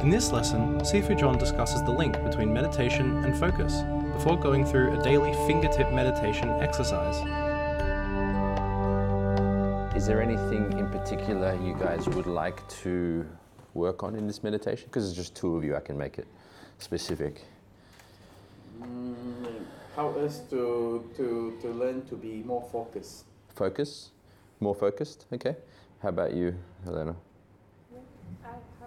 In this lesson, Sifu John discusses the link between meditation and focus before going through a daily fingertip meditation exercise. Is there anything in particular you guys would like to work on in this meditation? Because it's just two of you, I can make it specific. Mm, help us to, to, to learn to be more focused. Focus? More focused? Okay. How about you, Helena? I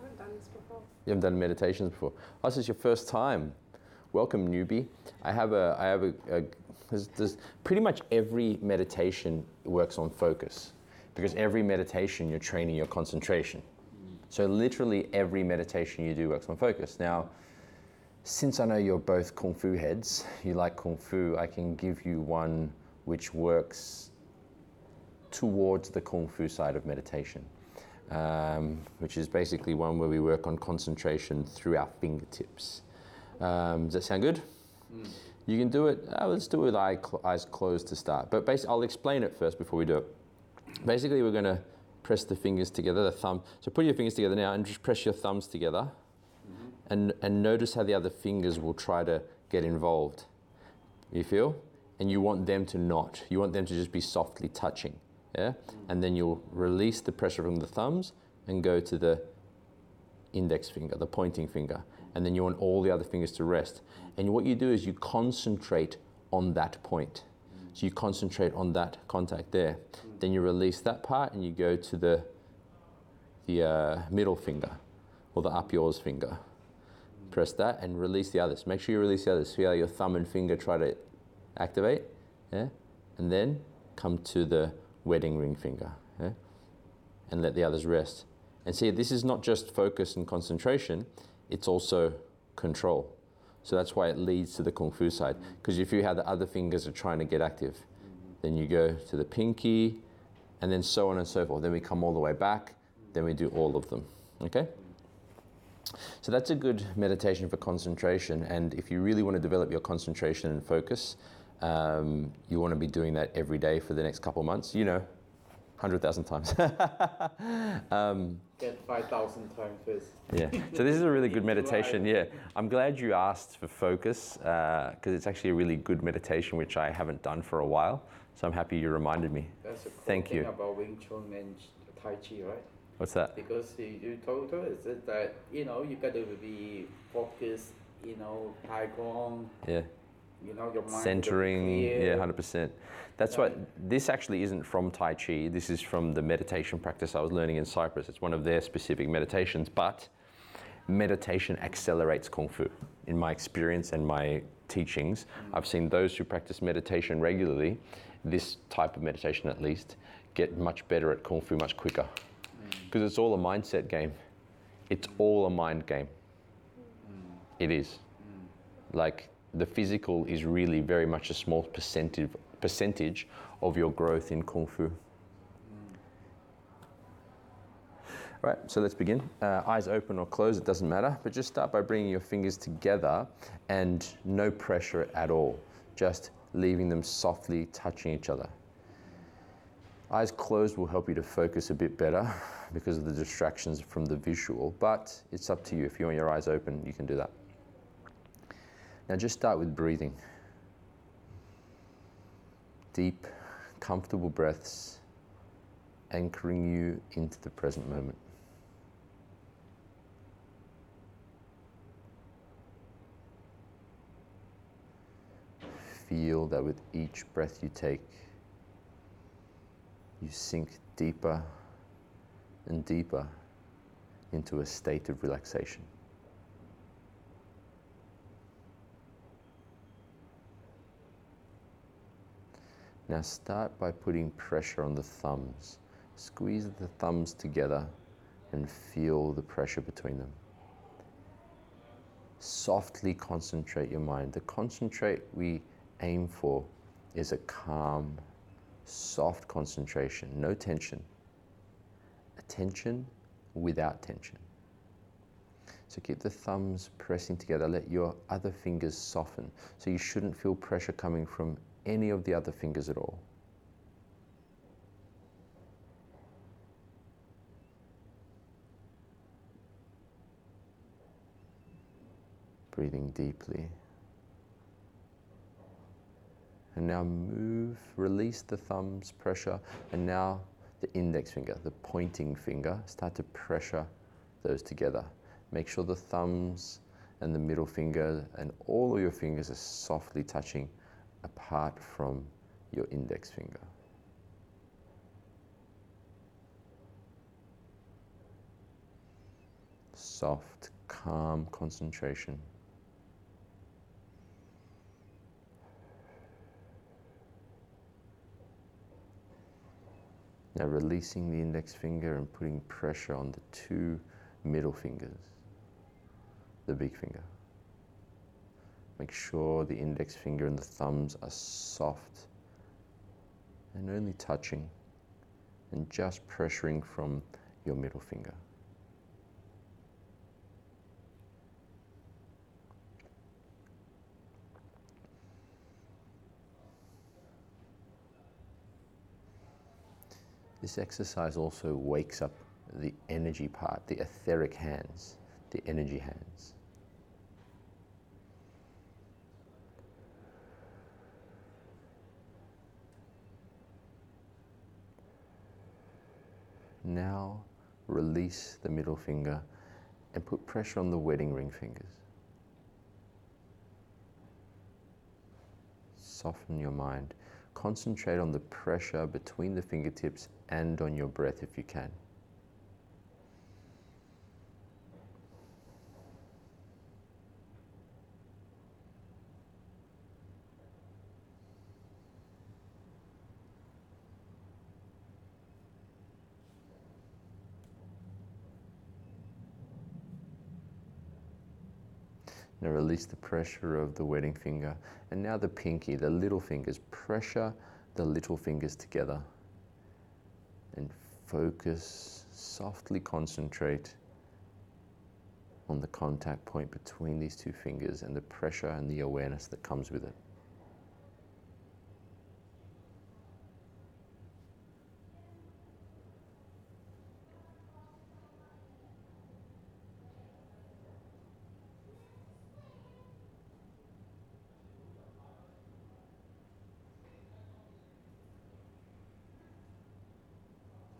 before. You haven't done meditations before. Oh, this is your first time. Welcome, newbie. I have a, I have a, a there's, there's pretty much every meditation works on focus because every meditation you're training your concentration. So literally every meditation you do works on focus. Now, since I know you're both kung fu heads, you like kung fu, I can give you one which works towards the kung fu side of meditation, um, which is basically one where we work on concentration through our fingertips. Um, does that sound good? Mm. You can do it. Uh, let's do it with eye cl- eyes closed to start. But basically, I'll explain it first before we do it. Basically, we're going to press the fingers together, the thumb. So put your fingers together now and just press your thumbs together. Mm-hmm. And, and notice how the other fingers will try to get involved. You feel? And you want them to not. You want them to just be softly touching. Yeah? And then you'll release the pressure from the thumbs and go to the index finger, the pointing finger. And then you want all the other fingers to rest. And what you do is you concentrate on that point. So you concentrate on that contact there. Then you release that part and you go to the, the uh, middle finger or the up yours finger. Press that and release the others. Make sure you release the others. See how your thumb and finger try to activate? Yeah? And then come to the wedding ring finger. Yeah? And let the others rest. And see, this is not just focus and concentration, it's also control. So that's why it leads to the Kung Fu side. Because if you have the other fingers are trying to get active, then you go to the pinky, and then so on and so forth. Then we come all the way back, then we do all of them. Okay? So that's a good meditation for concentration. And if you really want to develop your concentration and focus, um, you want to be doing that every day for the next couple of months. You know, 100,000 times. um, Get 5,000 times first. yeah. So this is a really good meditation. Yeah. I'm glad you asked for focus because uh, it's actually a really good meditation which I haven't done for a while. So I'm happy you reminded me. That's a cool Thank thing you. about Wing Chun and Tai Chi, right? What's that? Because you, you told us that, you know, you got to be focused, you know, Tai Gong, Yeah. You know, your mind. Centering. Yeah, 100%. That's Right. what this actually isn't from Tai Chi. This is from the meditation practice I was learning in Cyprus. It's one of their specific meditations, but meditation accelerates Kung Fu. In my experience and my teachings, I've seen those who practice meditation regularly, this type of meditation at least, get much better at Kung Fu much quicker. Mm. Because it's all a mindset game. It's all a mind game. Mm. It is. Mm. Like the physical is really very much a small percentage percentage of your growth in kung fu. Right, so let's begin. Uh, eyes open or closed, it doesn't matter, but just start by bringing your fingers together and no pressure at all, just leaving them softly touching each other. Eyes closed will help you to focus a bit better because of the distractions from the visual, but it's up to you. If you want your eyes open, you can do that. Now just start with breathing. Deep, comfortable breaths anchoring you into the present moment. Feel that with each breath you take, you sink deeper and deeper into a state of relaxation. Now start by putting pressure on the thumbs. Squeeze the thumbs together and feel the pressure between them. Softly concentrate your mind. The concentrate we aim for is a calm, soft concentration, no tension. Attention without tension. So keep the thumbs pressing together. Let your other fingers soften. So you shouldn't feel pressure coming from any of the other fingers at all. Breathing deeply. And now move, release the thumb's pressure, and now the index finger, the pointing finger, start to pressure those together. Make sure the thumbs and the middle finger and all of your fingers are softly touching apart from your index finger. Soft, calm concentration. Now releasing the index finger and putting pressure on the two middle fingers, the big finger. Make sure the index finger and the thumbs are soft and only touching and just pressuring from your middle finger. This exercise also wakes up the energy part, the etheric hands, the energy hands. Now release the middle finger and put pressure on the wedding ring fingers. Soften your mind. Concentrate on the pressure between the fingertips and on your breath if you can. Now release the pressure of the wedding finger. And now the pinky, the little fingers. Pressure the little fingers together. And focus, softly concentrate on the contact point between these two fingers and the pressure and the awareness that comes with it.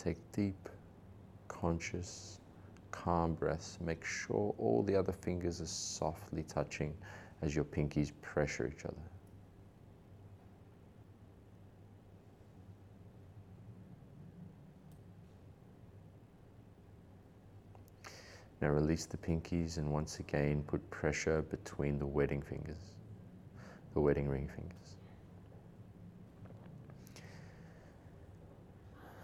Take deep, conscious, calm breaths. Make sure all the other fingers are softly touching as your pinkies pressure each other. Now release the pinkies and once again put pressure between the wedding fingers, the wedding ring fingers.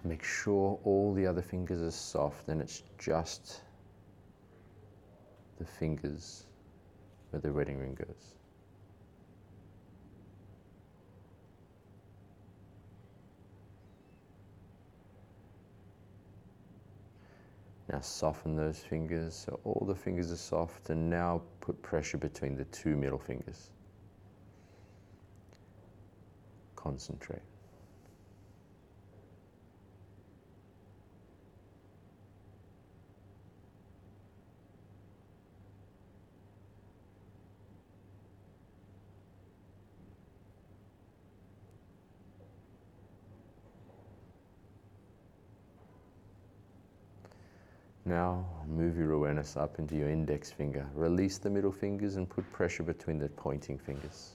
Make sure all the other fingers are soft and it's just the fingers where the wedding ring goes. Now soften those fingers so all the fingers are soft and now put pressure between the two middle fingers. Concentrate. Now move your awareness up into your index finger. Release the middle fingers and put pressure between the pointing fingers.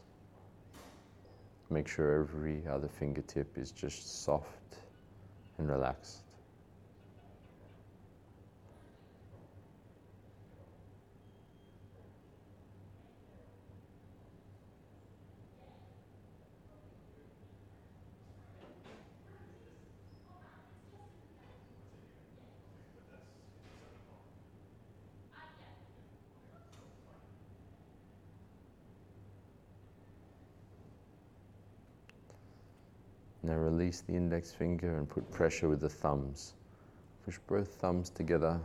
Make sure every other fingertip is just soft and relaxed. Now release the index finger and put pressure with the thumbs. Push both thumbs together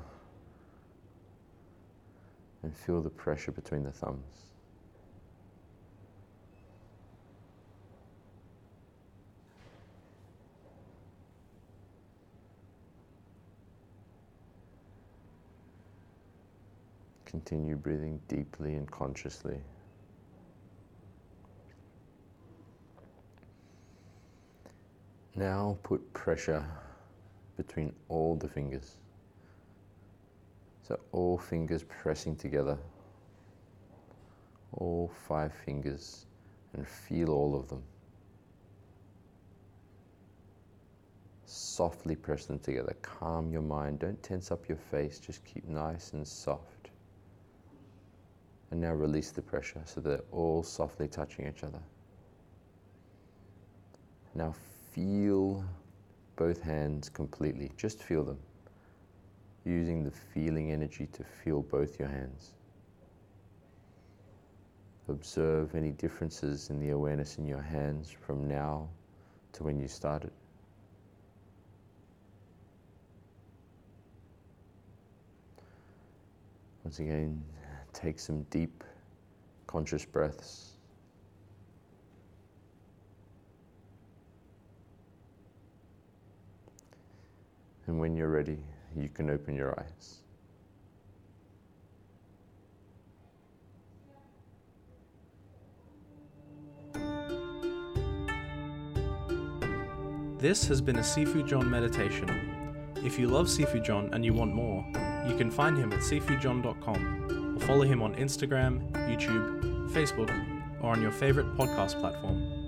and feel the pressure between the thumbs. Continue breathing deeply and consciously. Now put pressure between all the fingers. So all fingers pressing together. All five fingers and feel all of them. Softly press them together. Calm your mind. Don't tense up your face. Just keep nice and soft. And now release the pressure so they're all softly touching each other. Now feel both hands completely. Just feel them. Using the feeling energy to feel both your hands. Observe any differences in the awareness in your hands from now to when you started. Once again, take some deep, conscious breaths. And when you're ready, you can open your eyes. This has been a Sifu John meditation. If you love Sifu John and you want more, you can find him at sifujohn.com or follow him on Instagram, YouTube, Facebook, or on your favorite podcast platform.